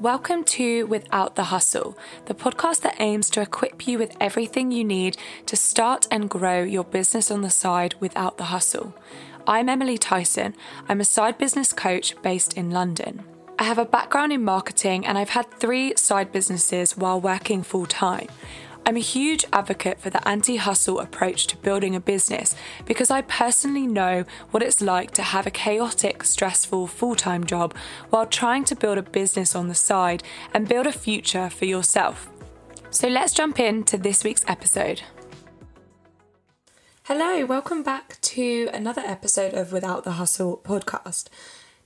Welcome to Without the Hustle, the podcast that aims to equip you with everything you need to start and grow your business on the side without the hustle. I'm Emily Tyson. I'm a side business coach based in London. I have a background in marketing and I've had three side businesses while working full time. I'm a huge advocate for the anti hustle approach to building a business because I personally know what it's like to have a chaotic, stressful full time job while trying to build a business on the side and build a future for yourself. So let's jump into this week's episode. Hello, welcome back to another episode of Without the Hustle podcast.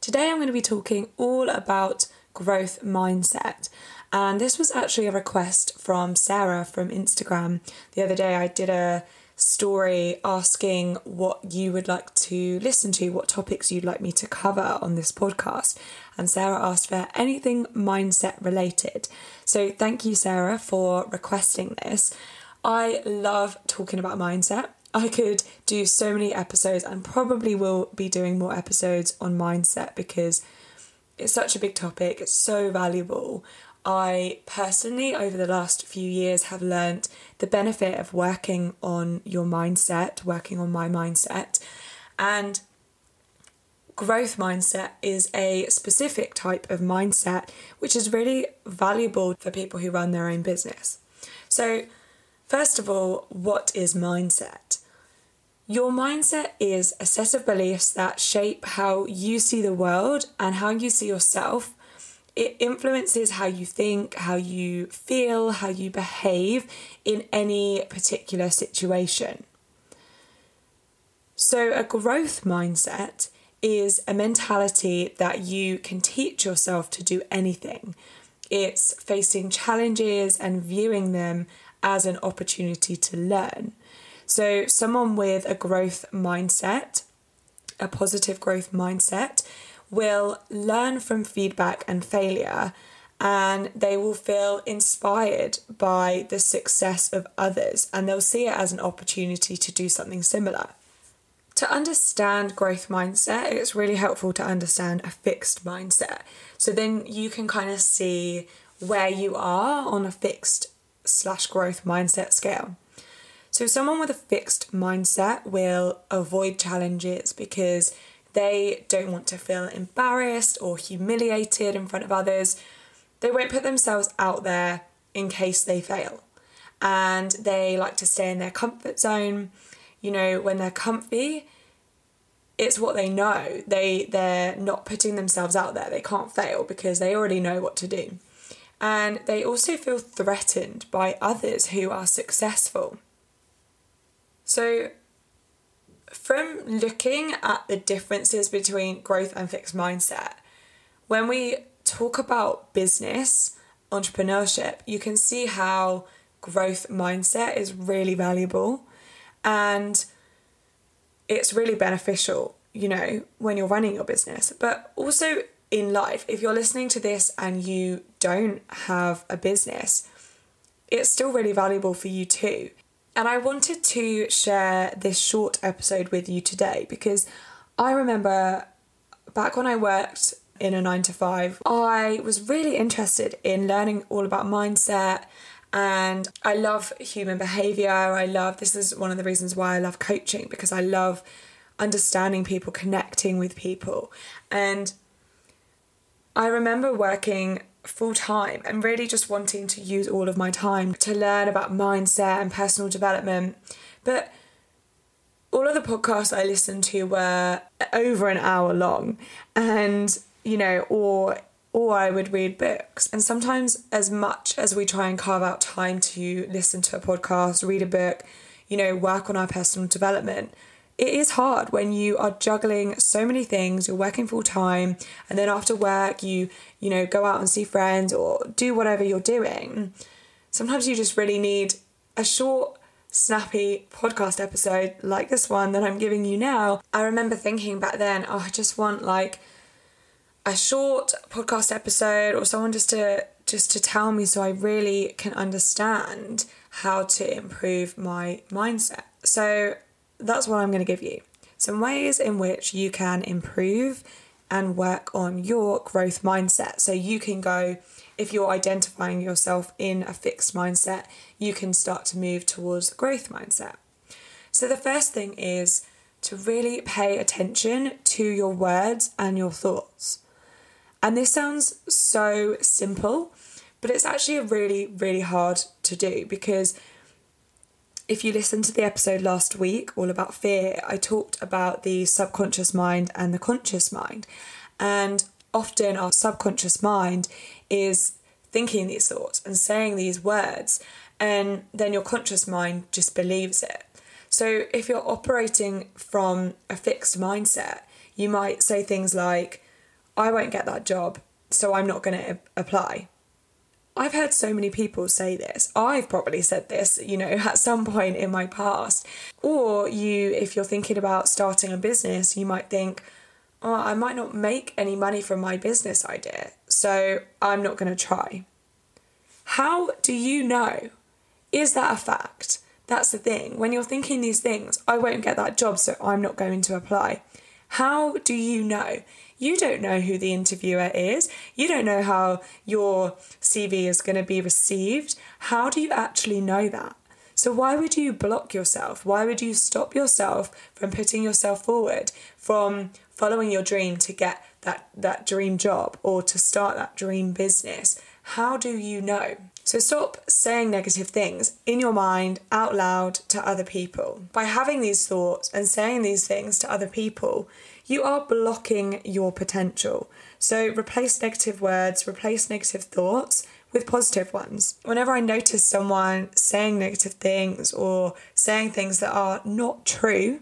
Today I'm going to be talking all about growth mindset and this was actually a request from Sarah from Instagram. The other day I did a story asking what you would like to listen to, what topics you'd like me to cover on this podcast. And Sarah asked for anything mindset related. So thank you, Sarah, for requesting this. I love talking about mindset. I could do so many episodes and probably will be doing more episodes on mindset because it's such a big topic, it's so valuable. I personally, over the last few years, have learnt the benefit of working on your mindset, working on my mindset. And growth mindset is a specific type of mindset which is really valuable for people who run their own business. So, first of all, what is mindset? Your mindset is a set of beliefs that shape how you see the world and how you see yourself it influences how you think, how you feel, how you behave in any particular situation. So, a growth mindset is a mentality that you can teach yourself to do anything. It's facing challenges and viewing them as an opportunity to learn. So, someone with a growth mindset, a positive growth mindset, will learn from feedback and failure and they will feel inspired by the success of others and they'll see it as an opportunity to do something similar. To understand growth mindset, it's really helpful to understand a fixed mindset. So then you can kind of see where you are on a fixed slash growth mindset scale. So someone with a fixed mindset will avoid challenges because they don't want to feel embarrassed or humiliated in front of others. They won't put themselves out there in case they fail. And they like to stay in their comfort zone. You know, when they're comfy, it's what they know. They they're not putting themselves out there. They can't fail because they already know what to do. And they also feel threatened by others who are successful. So from looking at the differences between growth and fixed mindset, when we talk about business, entrepreneurship, you can see how growth mindset is really valuable and it's really beneficial, you know, when you're running your business, but also in life. If you're listening to this and you don't have a business, it's still really valuable for you too. And I wanted to share this short episode with you today because I remember back when I worked in a nine to five, I was really interested in learning all about mindset and I love human behavior. I love this is one of the reasons why I love coaching because I love understanding people, connecting with people. And I remember working full time and really just wanting to use all of my time to learn about mindset and personal development. But all of the podcasts I listened to were over an hour long and you know or or I would read books. And sometimes as much as we try and carve out time to listen to a podcast, read a book, you know, work on our personal development, it is hard when you are juggling so many things you're working full time and then after work you you know go out and see friends or do whatever you're doing. Sometimes you just really need a short snappy podcast episode like this one that I'm giving you now. I remember thinking back then oh I just want like a short podcast episode or someone just to just to tell me so I really can understand how to improve my mindset. So that's what I'm going to give you. Some ways in which you can improve and work on your growth mindset. So you can go, if you're identifying yourself in a fixed mindset, you can start to move towards a growth mindset. So the first thing is to really pay attention to your words and your thoughts. And this sounds so simple, but it's actually really, really hard to do because if you listened to the episode last week, all about fear, I talked about the subconscious mind and the conscious mind. And often our subconscious mind is thinking these thoughts and saying these words, and then your conscious mind just believes it. So if you're operating from a fixed mindset, you might say things like, I won't get that job, so I'm not going to apply. I've heard so many people say this. I've probably said this, you know, at some point in my past. Or you, if you're thinking about starting a business, you might think, oh, I might not make any money from my business idea, so I'm not going to try. How do you know? Is that a fact? That's the thing. When you're thinking these things, I won't get that job, so I'm not going to apply. How do you know? You don't know who the interviewer is. You don't know how your CV is going to be received. How do you actually know that? So, why would you block yourself? Why would you stop yourself from putting yourself forward, from following your dream to get that, that dream job or to start that dream business? How do you know? So stop saying negative things in your mind out loud to other people. By having these thoughts and saying these things to other people, you are blocking your potential. So replace negative words, replace negative thoughts with positive ones. Whenever I notice someone saying negative things or saying things that are not true,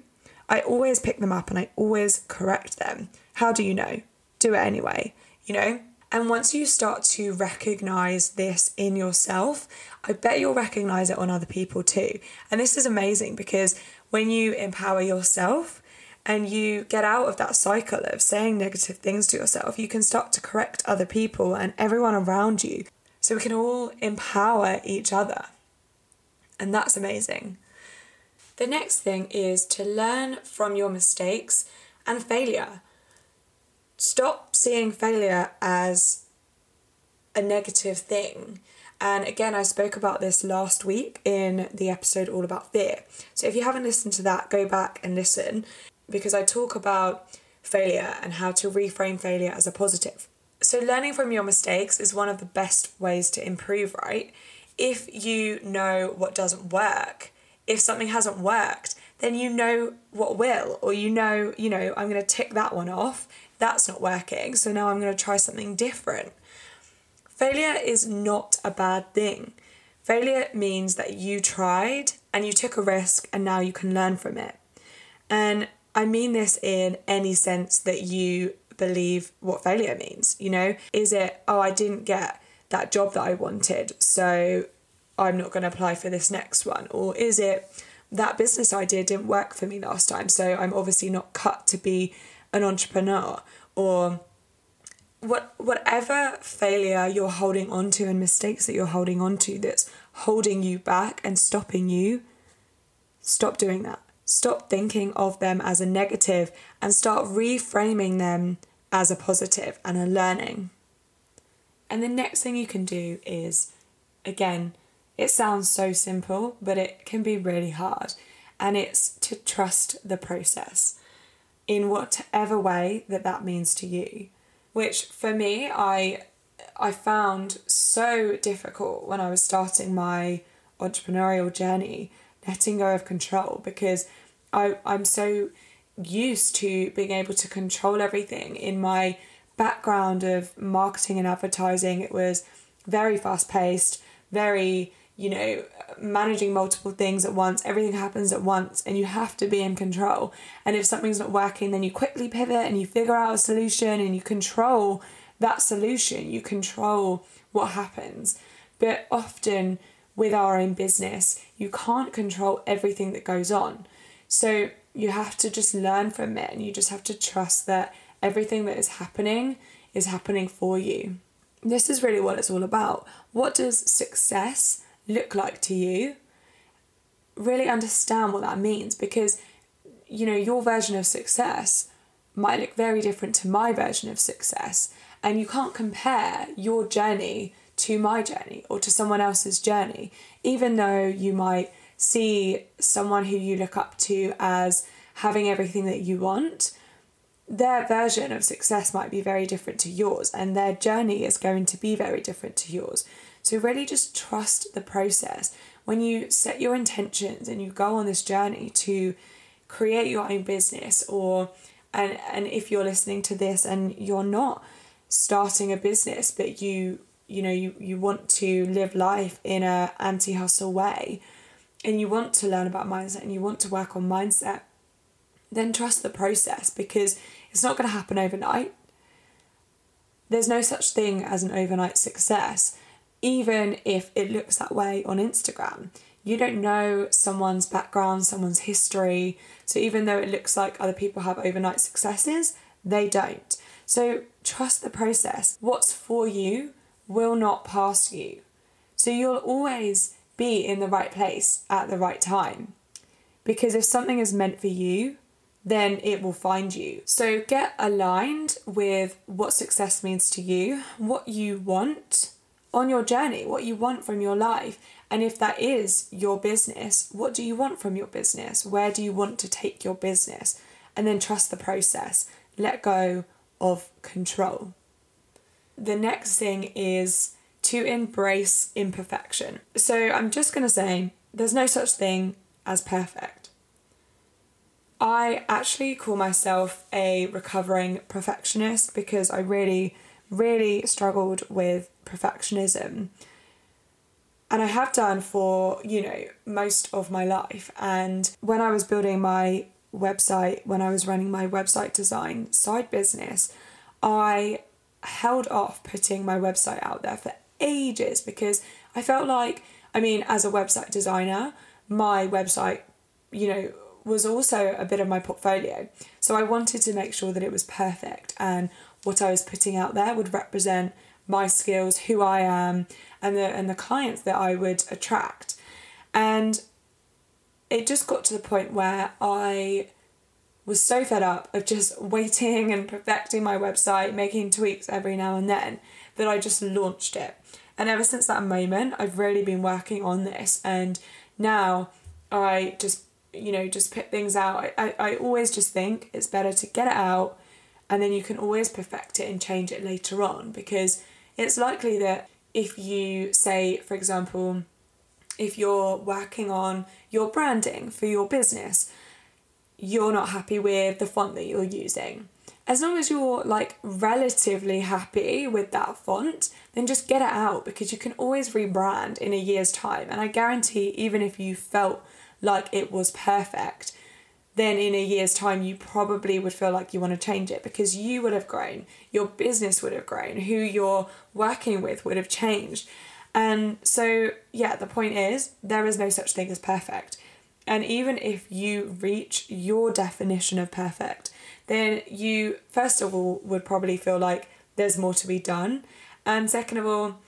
I always pick them up and I always correct them. How do you know? Do it anyway, you know? And once you start to recognize this in yourself, I bet you'll recognize it on other people too. And this is amazing because when you empower yourself, and you get out of that cycle of saying negative things to yourself, you can start to correct other people and everyone around you. So we can all empower each other. And that's amazing. The next thing is to learn from your mistakes and failure. Stop seeing failure as a negative thing. And again, I spoke about this last week in the episode all about fear. So if you haven't listened to that, go back and listen because I talk about failure and how to reframe failure as a positive. So, learning from your mistakes is one of the best ways to improve, right? If you know what doesn't work, if something hasn't worked, then you know what will, or you know, you know, I'm going to tick that one off. That's not working. So now I'm going to try something different. Failure is not a bad thing. Failure means that you tried and you took a risk and now you can learn from it. And I mean this in any sense that you believe what failure means. You know, is it, oh, I didn't get that job that I wanted, so I'm not going to apply for this next one? Or is it, that business idea didn't work for me last time, so I'm obviously not cut to be an entrepreneur? Or what whatever failure you're holding on to and mistakes that you're holding on to that's holding you back and stopping you, stop doing that. Stop thinking of them as a negative and start reframing them as a positive and a learning. And the next thing you can do is, again, it sounds so simple, but it can be really hard. And it's to trust the process in whatever way that that means to you. Which for me, I I found so difficult when I was starting my entrepreneurial journey, letting go of control because I, I'm so used to being able to control everything in my background of marketing and advertising. It was very fast paced, very, you know, managing multiple things at once. Everything happens at once and you have to be in control. And if something's not working, then you quickly pivot and you figure out a solution and you control that solution. You control what happens. But often with our own business, you can't control everything that goes on. So you have to just learn from it and you just have to trust that everything that is happening is happening for you. This is really what it's all about. What does success look like to you? Really understand what that means because, you know, your version of success might look very different to my version of success. And you can't compare your journey to my journey or to someone else's journey, even though you might see someone who you look up to as having everything that you want. Their version of success might be very different to yours, and their journey is going to be very different to yours. So, really just trust the process. When you set your intentions and you go on this journey to create your own business, or and, and if you're listening to this and you're not starting a business, but you you know you, you want to live life in a anti-hustle way and you want to learn about mindset and you want to work on mindset then trust the process because it's not going to happen overnight there's no such thing as an overnight success even if it looks that way on instagram you don't know someone's background someone's history so even though it looks like other people have overnight successes they don't so trust the process what's for you will not pass you. So you'll always be in the right place at the right time. Because if something is meant for you, then it will find you. So get aligned with what success means to you, what you want on your journey, what you want from your life. And if that is your business, what do you want from your business? Where do you want to take your business? And then trust the process. Let go of control the next thing is to embrace imperfection. So I'm just going to say there's no such thing as perfect. I actually call myself a recovering perfectionist because I really, really struggled with perfectionism. And I have done for, you know, most of my life. And when I was building my website, when I was running my website design side business, I held off putting my website out there for ages because I felt like, I mean, as a website designer, my website, you know, was also a bit of my portfolio. So I wanted to make sure that it was perfect and what I was putting out there would represent my skills, who I am, and the and the clients that I would attract. And it just got to the point where I was so fed up of just waiting and perfecting my website, making tweaks every now and then, that I just launched it. And ever since that moment, I've really been working on this. And now I just, you know, just put things out. I, I, I always just think it's better to get it out and then you can always perfect it and change it later on because it's likely that if you say, for example, if you're working on your branding for your business, you're not happy with the font that you're using. As long as you're like relatively happy with that font, then just get it out because you can always rebrand in a year's time. And I guarantee, even if you felt like it was perfect, then in a year's time you probably would feel like you want to change it because you would have grown, your business would have grown, who you're working with would have changed. And so, yeah, the point is there is no such thing as perfect. And even if you reach your definition of perfect, then you, first of all, would probably feel like there's more to be done. And second of all,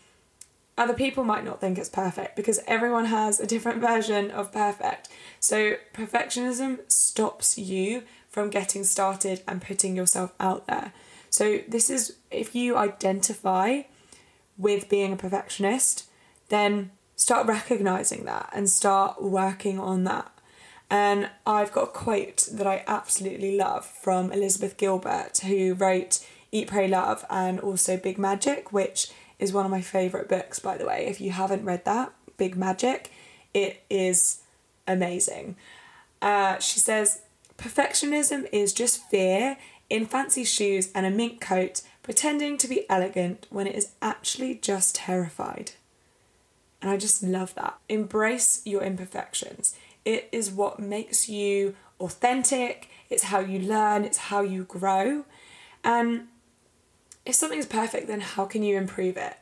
other people might not think it's perfect because everyone has a different version of perfect. So, perfectionism stops you from getting started and putting yourself out there. So, this is if you identify with being a perfectionist, then start recognizing that and start working on that. And I've got a quote that I absolutely love from Elizabeth Gilbert, who wrote Eat, Pray, Love and also Big Magic, which is one of my favourite books, by the way. If you haven't read that, Big Magic, it is amazing. Uh, she says, Perfectionism is just fear in fancy shoes and a mink coat, pretending to be elegant when it is actually just terrified. And I just love that. Embrace your imperfections. It is what makes you authentic, it's how you learn, it's how you grow. And if something's perfect, then how can you improve it?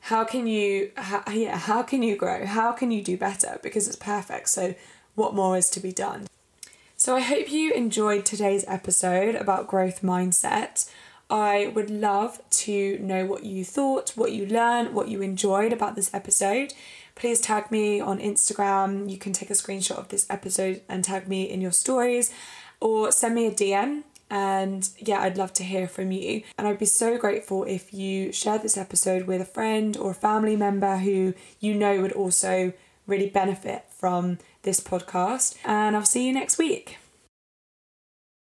How can you, how, yeah, how can you grow? How can you do better? Because it's perfect. So, what more is to be done? So, I hope you enjoyed today's episode about growth mindset. I would love to know what you thought, what you learned, what you enjoyed about this episode please tag me on Instagram. You can take a screenshot of this episode and tag me in your stories or send me a DM And yeah, I'd love to hear from you. And I'd be so grateful if you share this episode with a friend or a family member who you know would also really benefit from this podcast. And I'll see you next week.